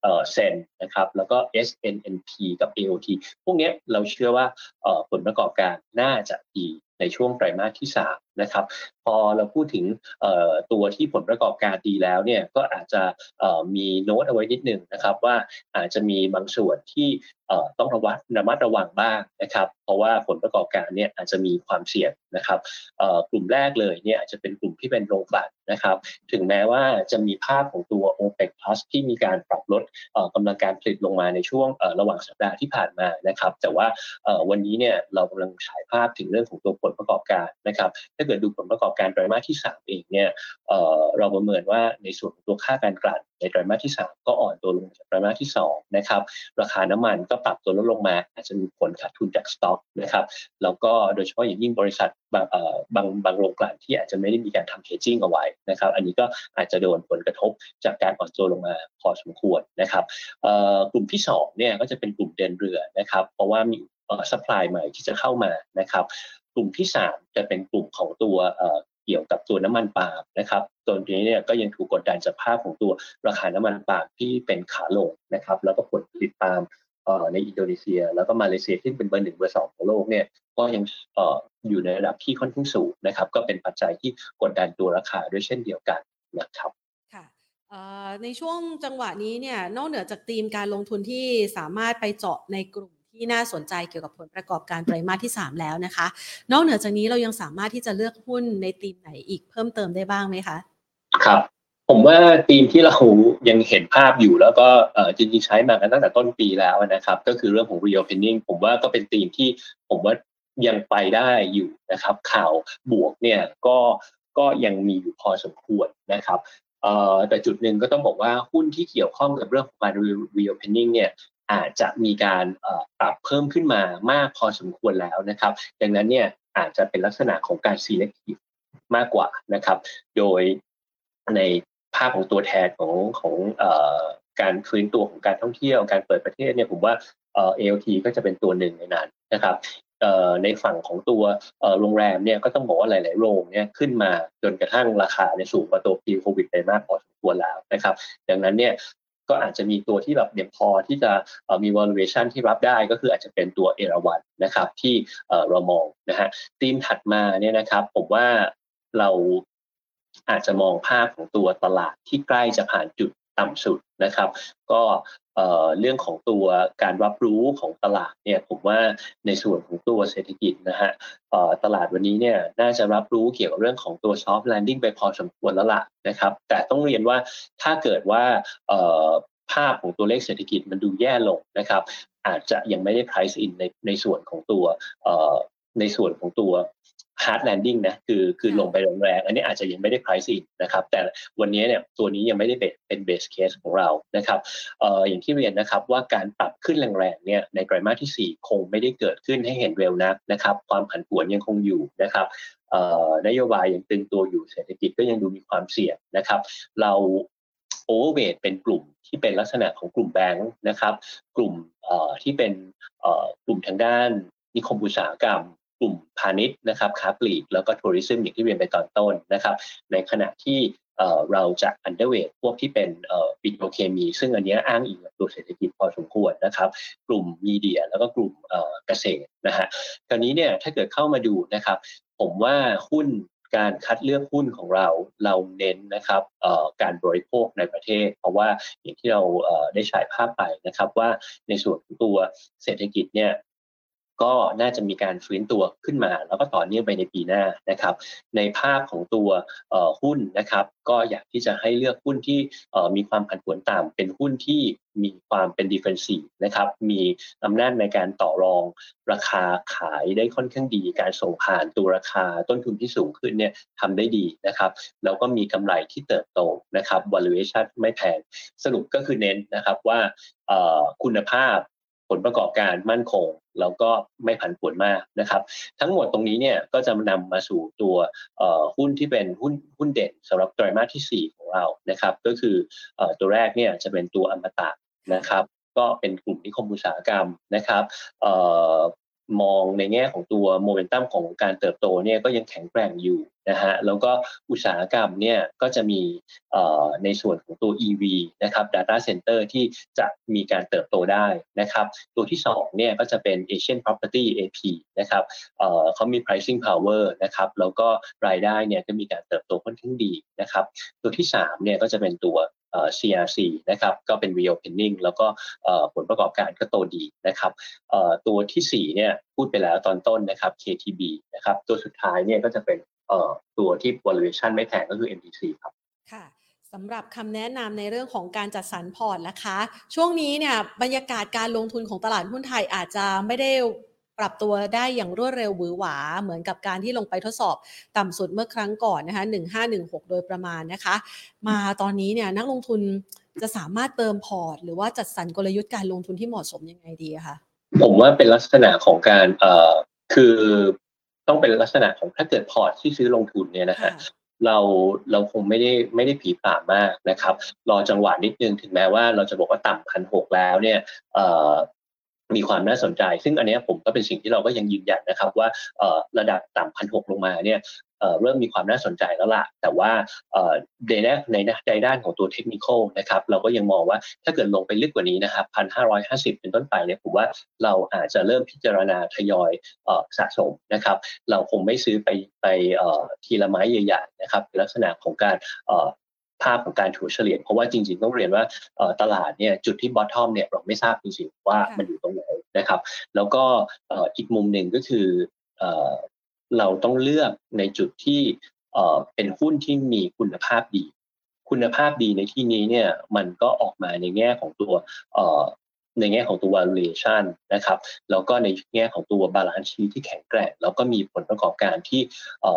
เอ่อเซนนะครับแล้วก็ SNNP กับ AOT พวกนี้เราเชื่อว่าผลประกอบการน่าจะดีในช่วงไตรมาสที่ 3 นะครับ พอเราพูดถึงตัวที่ผลประกอบการดีแล้วเนี่ยก็อาจจะมีโน้ตเอาไว้นิดหนึ่งนะครับ ว่าอาจจะมีบางส่วนที่ต้องระวัดระมัดระวังบ้างนะครับ เพราะว่าผลประกอบการเนี่ยอาจจะมีความเสี่ยงนะครับกลุ่มแรกเลยเนี่ยอาจจะเป็นกลุ่มที่เป็นโรงกลั่นนะครับ ถึงแม้ว่าจะมีภาพของตัว OPEC Plus ที่มีการปรับลดกำลังการผลิตลงมาในช่วงระหว่างสัปดาห์ที่ผ่านมานะครับ แต่ว่าวันนี้เนี่ยเรากำลังฉายภาพถึงเรื่องของตัวผลประกอบการนะครับถ้าเกิดดูผลประกอบการไตรมาสที่ 3 เองเนี่ยเราประเมินว่าในส่วนของตัวค่าการกลั่นในไตรมาสที่ 3 ก็อ่อนตัวลงจากไตรมาสที่2นะครับราคาน้ำมันก็ปรับตัวลดลงมา อาจจะมีผลขาดทุนจากสต็อกนะครับแล้วก็โดยเฉพาะอย่างยิ่งบริษัทบางบางบางโรงกลั่นที่อาจจะไม่ได้มีการทำเฮจิ้งเอาไว้นะครับ อันนี้ก็อาจจะโดนผลกระทบจากการอ่อนตัวลงมาพอสมควรนะครับกลุ่มที่2เนี่ยก็จะเป็นกลุ่มเดินเรือนะครับ เพราะว่ามีสป라이ใหม่ที่จะเข้ามานะครับ กลุ่มที่ 3 จะเป็นกลุ่มของตัวเกี่ยวกับตัวน้ำมันปาล์มนะครับตัวนี้เนี่ยก็ยังถูกกดดันจากภาพของตัวราคาน้ำมันปาล์มที่เป็นขาลงนะครับ แล้วก็ผลผลิตปาล์มในอินโดนีเซีย แล้วก็มาเลเซียที่เป็นเบอร์หนึ่งเบอร์สองของโลกเนี่ยก็ยังอยู่ในระดับที่ค่อนข้างสูงนะครับ ก็เป็นปัจจัยที่กดดันตัวราคาด้วยเช่นเดียวกันนะครับค่ะในช่วงจังหวะนี้เนี่ยนอกเหนือจากธีมการลงทุนที่สามารถไปเจาะในกลุ่ม ที่น่าสนใจเกี่ยวกับผลประกอบการไตรมาสที่ 3 แล้วนะคะ นอกเหนือจากนี้เรายังสามารถที่จะเลือกหุ้นในธีมไหนอีกเพิ่มเติมได้บ้างไหมคะ ครับผมว่าธีมที่เรายังเห็นภาพอยู่แล้วก็จริงๆใช้มากันตั้งแต่ต้นปีแล้วนะครับ ก็คือเรื่องของ reopening ผมว่าก็เป็นธีมที่ผมว่ายังไปได้อยู่นะครับ ข่าวบวกเนี่ยก็ก็ยังมีอยู่พอสมควรนะครับแต่จุดหนึ่งก็ต้องบอกว่าหุ้นที่เกี่ยวข้องกับเรื่องของการ reopening เนี่ย อาจจะมีการปรับเพิ่มขึ้นมามากพอสมควรแล้วนะครับ ดังนั้นเนี่ยอาจจะเป็นลักษณะของการ selective มากกว่านะครับ โดยในภาพของตัวแทนของของการฟื้นตัวของการท่องเที่ยวการเปิดประเทศเนี่ยผมว่าเอลทีก็จะเป็นตัวหนึ่งในนั้นนะครับในฝั่งของตัวโรงแรมเนี่ยก็ต้องบอกว่าหลาย ๆ โรงเนี่ยขึ้นมาจนกระทั่งราคาในสูงกว่าตัวปีโควิดไปมากพอสมควรแล้วนะครับ ดังนั้นเนี่ย ก็อาจจะมีตัวที่แบบเดียพอที่จะมี valuation ที่รับได้ก็คืออาจจะเป็นตัวเอราวันนะครับที่เรามองนะฮะธีมถัดมาเนี่ยนะครับผมว่าเราอาจจะมองภาพของตัวตลาดที่ใกล้จะผ่านจุดต่ำสุดนะครับ ก็ เรื่องของตัวการรับรู้ของตลาดเนี่ยผมว่าในส่วนของตัวเศรษฐกิจนะฮะตลาดวันนี้เนี่ยน่าจะรับรู้เกี่ยวกับเรื่องของตัว soft landing ไปพอสมควรแล้วล่ะนะครับ แต่ต้องเรียนว่าถ้าเกิดว่าภาพของตัวเลขเศรษฐกิจมันดูแย่ลงนะครับ อาจจะยังไม่ได้ price in ในในส่วนของตัวในส่วนของตัว hard landing นะคือคือลงไปแรงๆอันนี้อาจจะยังไม่ได้ price in นะครับแต่วันนี้เนี่ยตัวนี้ยังไม่ได้เป็น base case ของเรานะครับเอ่ออย่างที่เรียนนะครับว่าการปรับขึ้นแรงๆเนี่ยในไตรมาสที่ 4 คงไม่ได้เกิดขึ้นให้เห็นเร็วนักนะครับความผันผวนยังคงอยู่นะครับเอ่อนโยบายยังตึงตัวอยู่เศรษฐกิจก็ยังดูมีความเสี่ยงนะครับ เราโอเวอร์เวทเป็นกลุ่มที่เป็นลักษณะของกลุ่มแบงค์นะครับ กลุ่มที่เป็นกลุ่มทางด้านนิคมอุตสาหกรรม กลุ่มพาณิชย์นะครับค้าปลีกแล้วก็ tourism อย่างที่เรียนไปตอนต้นนะครับ ในขณะที่เราจะ underweight พวกที่เป็นปิโตรเคมี ซึ่งอันนี้อ้างอิงกับตัวเศรษฐกิจพอสมควรนะครับ กลุ่ม media แล้วก็กลุ่มเกษตรนะฮะคราวนี้เนี่ยถ้าเกิดเข้ามาดูนะครับ ผมว่าหุ้นการคัดเลือกหุ้นของเราเราเน้นนะครับการบริโภคในประเทศ เพราะว่าอย่างที่เราได้ฉายภาพไปนะครับว่าในส่วนของตัวเศรษฐกิจเนี่ย ก็น่าจะมีการฟื้นตัวขึ้นมา แล้วก็ต่อเนื่องไปในปีหน้านะครับ ในภาพของตัวหุ้นนะครับ ก็อยากที่จะให้เลือกหุ้นที่มีความผันผวนต่ำเป็นหุ้นที่มีความเป็นดิเฟนซีนะครับ มีอำนาจในการต่อรองราคาขายได้ค่อนข้างดี การส่งผ่านตัวราคาต้นทุนที่สูงขึ้นเนี่ยทำได้ดีนะครับ แล้วก็มีกำไรที่เติบโตนะครับ valuation ไม่แพง สรุปก็คือเน้นนะครับว่าคุณภาพ ผลประกอบการมั่นคง แล้วก็ไม่ผันผวนมากนะครับ ทั้งหมดตรงนี้เนี่ยก็จะนำมาสู่ตัวหุ้นที่เป็นหุ้นหุ้นเด่นสำหรับไตรมาสที่ 4 ของเรานะครับ ก็คือตัวแรกเนี่ยจะเป็นตัวอมตะนะครับ ก็เป็นกลุ่มนิคมอุตสาหกรรมนะครับ มองในแง่ของตัวโมเมนตัมของการเติบโตเนี่ยก็ยังแข็งแกร่งอยู่นะฮะแล้วก็อุตสาหกรรมเนี่ยก็จะมีในส่วนของตัว EV นะครับ Data Center ที่จะมีการเติบโตได้นะครับ ตัวที่2เนี่ยก็จะเป็น Asian Property AP นะครับเขามี pricing power นะครับแล้วก็รายได้เนี่ยก็มีการเติบโตค่อนข้างดีนะครับ ตัวที่3เนี่ยก็จะเป็นตัว CRC นะครับก็เป็น reopening แล้วก็ผลประกอบการก็โตดีนะครับตัวที่4เนี่ยพูดไปแล้วตอนต้นนะครับ KTB นะครับตัวสุดท้ายเนี่ยก็จะเป็นตัวที่ valuation ไม่แพงก็คือ MTC ครับค่ะสำหรับคำแนะนำในเรื่องของการจัดสรรพอร์ตนะคะ ช่วงนี้เนี่ยบรรยากาศการลงทุนของตลาดหุ้นไทยอาจจะไม่ได้ ปรับตัวได้อย่างรวดเร็วหวือหวา เหมือนกับการที่ลงไปทดสอบต่ำสุดเมื่อครั้งก่อนนะคะ1516 โดยประมาณนะคะ มาตอนนี้เนี่ยนักลงทุนจะสามารถเติมพอร์ต หรือว่าจัดสรรกลยุทธ์การลงทุนที่เหมาะสมยังไงดีคะผมว่าเป็นลักษณะของการเอ่อคือต้องเป็นลักษณะของถ้าเกิดพอร์ตที่ซื้อลงทุนเนี่ยนะฮะเราเราคงไม่ได้ไม่ได้ผีป่ามากนะครับ รอจังหวะนิดนึงถึงแม้ว่าเราจะบอกว่าต่ำพันหกแล้วเนี่ย มีความน่าสนใจ ซึ่งอันนี้ผมก็เป็นสิ่งที่เราก็ยังยืนยันนะครับว่าระดับต่ำพันหกลงมาเนี่ยเริ่มมีความน่าสนใจแล้วล่ะแต่ว่าในในในด้านของตัวเทคนิคนะครับเราก็ยังมองว่าถ้าเกิดลงไปลึกกว่านี้นะครับพันห้าร้อยห้าสิบเป็นต้นไปเนี่ยผมว่าเราอาจจะเริ่มพิจารณาทยอยสะสมนะครับ เราคงไม่ซื้อไปไปทีละไม้ใหญ่ๆนะครับลักษณะของการ ภาพของการถัวเฉลี่ยเพราะว่าจริง ๆ ต้องเรียนว่าตลาดเนี่ยจุดที่บอททอมเนี่ยเราไม่ทราบจริงๆว่ามันอยู่ตรงไหนนะครับ แล้วก็อีกมุมหนึ่งก็คือเราต้องเลือกในจุดที่เป็นหุ้นที่มีคุณภาพดี คุณภาพดีในที่นี้เนี่ยมันก็ออกมาในแง่ของตัว ในแง่ของตัว valuation นะครับแล้วก็ในแง่ของตัว balance sheet ที่แข็งแกร่งแล้วก็มีผลประกอบการที่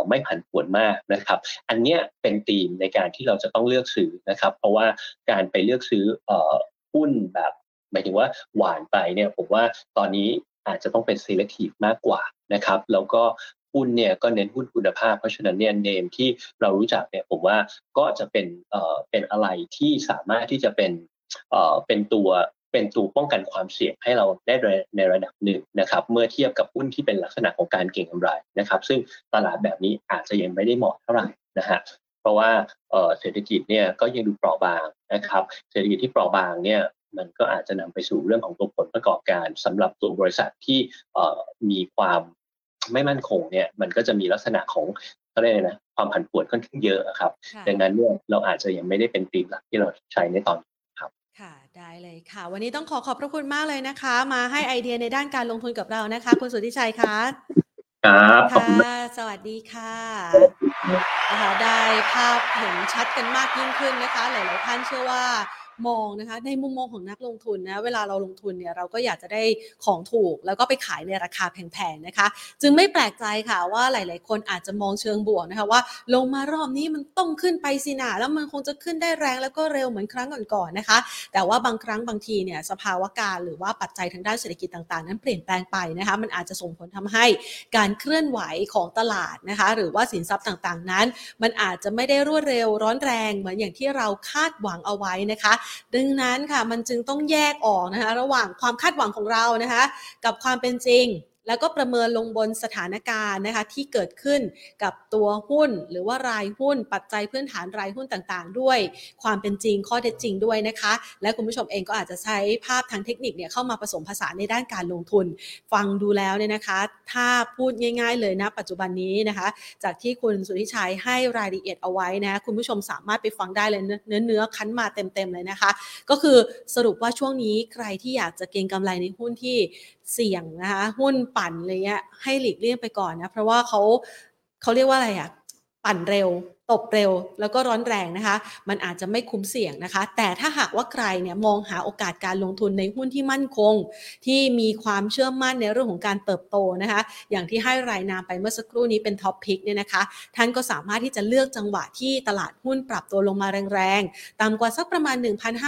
ไม่ผันผวนมากนะครับ อันเนี้ยเป็นธีมในการที่เราจะต้องเลือกซื้อนะครับ เพราะว่าการไปเลือกซื้อหุ้นแบบหมายถึงว่าหวานไปเนี่ยผมว่าตอนนี้อาจจะต้องเป็น selective มากกว่านะครับแล้วก็หุ้นเนี่ยก็เน้นหุ้นคุณภาพ เพราะฉะนั้นเนี่ยเนมที่เรารู้จักเนี่ยผมว่าก็จะเป็นเอ่อเป็นอะไรที่สามารถที่จะเป็นเอ่อเป็นตัว เป็นตัวป้องกันความเสี่ยงให้เราได้ในระดับหนึ่งนะครับเมื่อเทียบกับหุ้นที่เป็นลักษณะของการเก็งกำไรนะครับซึ่งตลาดแบบนี้อาจจะยังไม่ได้เหมาะเท่าไหร่นะฮะเพราะว่าเศรษฐกิจเนี่ยก็ยังดูเปราะบางนะครับเศรษฐกิจที่เปราะบางเนี่ยมันก็อาจจะนำไปสู่เรื่องของตัวผลประกอบการสำหรับตัวบริษัทที่มีความไม่มั่นคงเนี่ยมันก็จะมีลักษณะของเขาเรียกนะความผันผวนค่อนข้างเยอะครับ ดังนั้นเนี่ยเราอาจจะยังไม่ได้เป็นตีมหลักที่เราใช้ในตอนครับค่ะ ได้เลยค่ะ วันนี้ต้องขอขอบพระคุณมากเลยนะคะ มาให้ไอเดียในด้านการลงทุนกับเรานะคะ คุณสุทธิชัยคะครับค่ะสวัสดีค่ะนะคะได้ภาพเห็นชัดกันมากยิ่งขึ้นนะคะ หลาย ๆ ท่านเชื่อว่า มองนะคะในมุมมองของนักลงทุนนะเวลาเราลงทุนเนี่ยเราก็อยากจะได้ของถูก แล้วก็ไปขายในราคาแพงๆนะคะ จึงไม่แปลกใจค่ะว่าหลาย ๆ คนอาจจะมองเชิงบวกนะคะว่า ลงมารอบนี้มันต้องขึ้นไปสินะแล้วมันคงจะขึ้นได้แรงแล้วก็เร็วเหมือนครั้งก่อนๆนะคะ แต่ว่าบางครั้งบางทีเนี่ยสภาวะการหรือว่าปัจจัยทางด้านเศรษฐกิจต่างๆ นั้นเปลี่ยนแปลงไปนะคะมันอาจจะส่งผลทำให้การเคลื่อนไหวของตลาดนะคะหรือว่าสินทรัพย์ต่างๆนั้น มันอาจจะไม่ได้รวดเร็วร้อนแรงเหมือนอย่างที่เราคาดหวังเอาไว้นะคะดังนั้นค่ะมันจึงต้องแยกออกนะคะระหว่างความคาดหวังของเรานะคะกับความเป็นจริง แล้วก็ประเมินลงบนสถานการณ์นะคะที่เกิดขึ้นกับตัวหุ้น หรือว่ารายหุ้น ปัจจัยพื้นฐานรายหุ้นต่างๆ ด้วย ความเป็นจริงข้อเท็จจริงด้วยนะคะ และคุณผู้ชมเองก็อาจจะใช้ภาพทางเทคนิคเนี่ยเข้ามาผสมผสานในด้านการลงทุน ฟังดูแล้วเนี่ยนะคะ ถ้าพูดง่าย ๆ เลยนะ ปัจจุบันนี้นะคะ จากที่คุณสุธิชัยให้รายละเอียดเอาไว้นะคุณผู้ชมสามารถไปฟังได้เลยเนื้อเนื้อคั้นมาเต็มๆเลยนะคะ ก็คือสรุปว่าช่วงนี้ใครที่อยากจะเก็งกำไรในหุ้นที่ เสี่ยงนะคะหุ้นปั่นอะไรเงี้ยให้หลีกเลี่ยงไปก่อนนะเพราะว่าเขาเขาเรียกว่าอะไรอะปั่นเร็ว ตบเร็วแล้วก็ร้อนแรงนะคะ มันอาจจะไม่คุ้มเสี่ยงนะคะ แต่ถ้าหากว่าใครเนี่ยมองหาโอกาสการลงทุนในหุ้นที่มั่นคง ที่มีความเชื่อมั่นในเรื่องของการเติบโตนะคะ อย่างที่ให้รายนามไปเมื่อสักครู่นี้เป็นท็อปพิกเนี่ยนะคะ ท่านก็สามารถที่จะเลือกจังหวะที่ตลาดหุ้นปรับตัวลงมาแรงๆ ต่ำกว่าสักประมาณ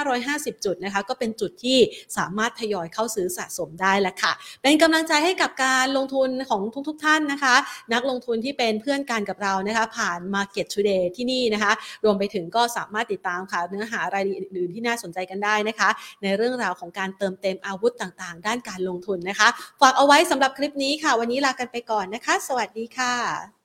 1,550 จุดนะคะ ก็เป็นจุดที่สามารถทยอยเข้าซื้อสะสมได้แล้วค่ะ เป็นกำลังใจให้กับการลงทุนของทุกๆ ท่านนะคะ นักลงทุนที่เป็นเพื่อนกันกับเรานะคะ ผ่าน Market Today ที่นี่นะคะ รวมไปถึงก็สามารถติดตามค่ะ เนื้อหารายละเอียดอื่นๆที่น่าสนใจกันได้นะคะ ในเรื่องราวของการเติมเต็มอาวุธต่างๆ ด้านการลงทุนนะคะ ฝากเอาไว้สำหรับคลิปนี้ค่ะ วันนี้ลากันไปก่อนนะคะ สวัสดีค่ะ